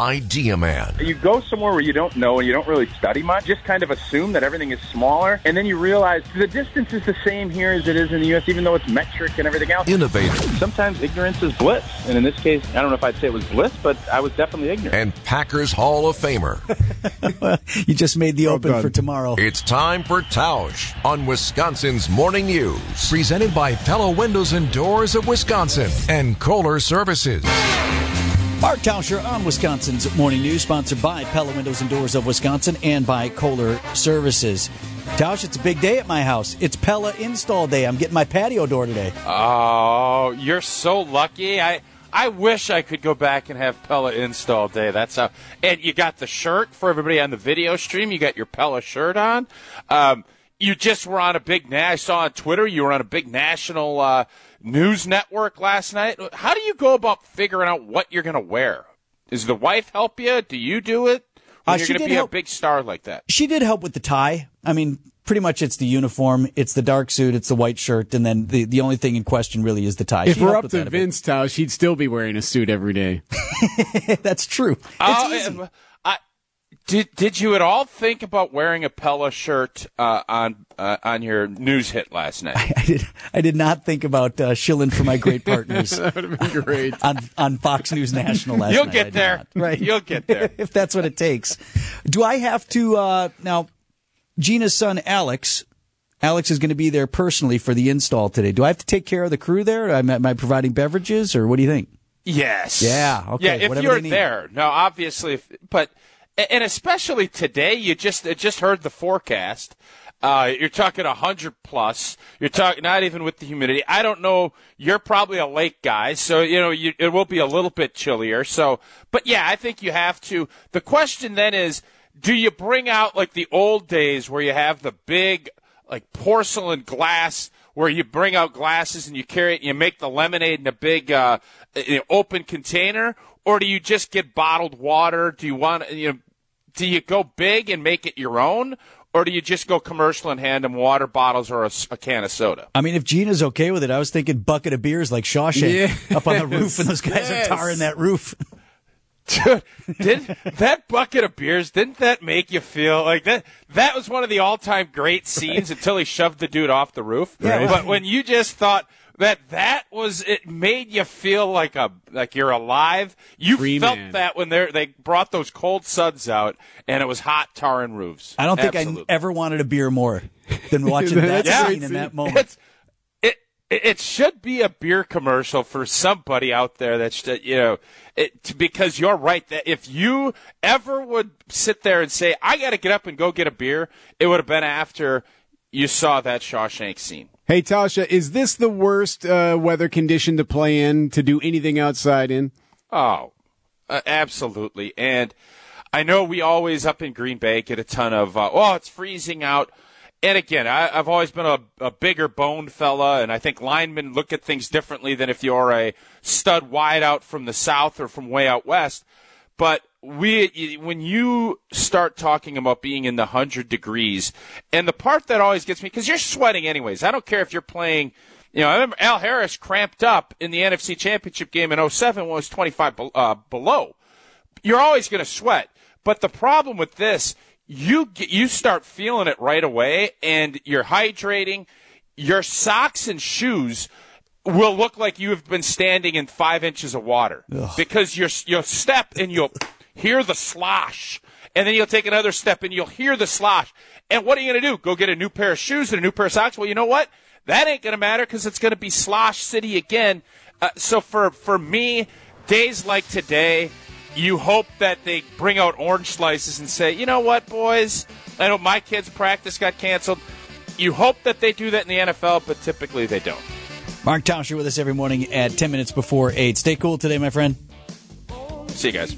Idea Man. You go somewhere where you don't know and you don't really study much, just kind of assume that everything is smaller, and then you realize the distance is the same here as it is in the U.S., even though it's metric and everything else. Innovator. Sometimes ignorance is bliss, and in this case, I don't know if I'd say it was bliss, but I was definitely ignorant. And Packers Hall of Famer. you just made the oh, open done. for tomorrow. It's time for Tausch on Wisconsin's Morning News. Presented by Pella Windows and Doors of Wisconsin and Kohler Services. Mark Tauscher on Wisconsin's Morning News, sponsored by Pella Windows and Doors of Wisconsin and by Kohler Services. Tausch, it's a big day at my house. It's Pella install day. I'm getting my patio door today. Oh, you're so lucky. I I wish I could go back and have Pella install day. That's how. And you got the shirt for everybody on the video stream. You got your Pella shirt on. Um, you just were on a big. Na- I saw on Twitter you were on a big national uh, news network last night. How do you go about figuring out what you're going to wear? Does the wife help you? Do you do it? When Uh, you're she going to did be help- a big star like that. She did help with the tie. I mean, pretty much it's the uniform, it's the dark suit, it's the white shirt, and then the, the only thing in question really is the tie. If She we're up to that a bit. Vince Tausch, he'd still be wearing a suit every day. That's true. It's Oh, easy. uh, I, did did you at all think about wearing a Pella shirt uh, on uh, on your news hit last night? I did. I did not think about uh, shilling for my great partners that would have been great. on on Fox News National last You'll night. I get there. not. right? You'll get there. if that's what it takes. Do I have to uh, now? Gina's son Alex. Alex is going to be there personally for the install today. Do I have to take care of the crew there? Am I, am I providing beverages, or what do you think? Yes. Yeah, okay, Yeah, if whatever you're there. No, obviously, if, but and especially today, you just uh, just heard the forecast. Uh, you're talking hundred plus. You're talking not even with the humidity. I don't know. You're probably a lake guy, so you know you, it will be a little bit chillier. So, but yeah, I think you have to. The question then is, do you bring out like the old days where you have the big like porcelain glass where you bring out glasses and you carry it and you make the lemonade in a big uh, open container or do you just get bottled water do you want you know do you go big and make it your own or do you just go commercial and hand them water bottles or a can of soda I mean, if Gina's okay with it, I was thinking bucket of beers like Shawshank up on the roof, and those guys Yes. are tarring that roof. Dude, did that bucket of beers didn't that make you feel like that that was one of the all-time great scenes until he shoved the dude off the roof Yeah, but when you just thought that that was it made you feel like a like you're alive you Free felt man. that when they they brought those cold suds out and it was hot tarring roofs I don't think Absolutely. I ever wanted a beer more than watching that That's a scene in that moment. it's it it it should be a beer commercial for somebody out there that's you know it, because you're right that if you ever would sit there and say I got to get up and go get a beer, it would have been after you saw that Shawshank scene. Hey, Tausch, is this the worst uh, weather condition to play in to do anything outside in? Oh, uh, absolutely. And I know we always up in Green Bay get a ton of, uh, oh, it's freezing out. And again, I, I've always been a, a bigger boned fella, and I think linemen look at things differently than if you're a stud wide out from the south or from way out west. But we, when you start talking about being in the hundred degrees, and the part that always gets me, because you're sweating anyways. I don't care if you're playing. You know, I remember Al Harris cramped up in the NFC Championship game in 07 when it was 25 uh, below. You're always going to sweat. But the problem with this, you get, you start feeling it right away, and you're hydrating. Your socks and shoes will look like you have been standing in five inches of water because you're, you'll step and you'll hear the slosh, and then you'll take another step and you'll hear the slosh. And what are you going to do? Go get a new pair of shoes and a new pair of socks? Well, you know what? That ain't going to matter because it's going to be slosh city again. Uh, so for for me, days like today, you hope that they bring out orange slices and say, you know what, boys? I know my kids' practice got canceled. You hope that they do that in the NFL, but typically they don't. Mark Tauscher with us every morning at 10 minutes before 8. Stay cool today, my friend. See you guys.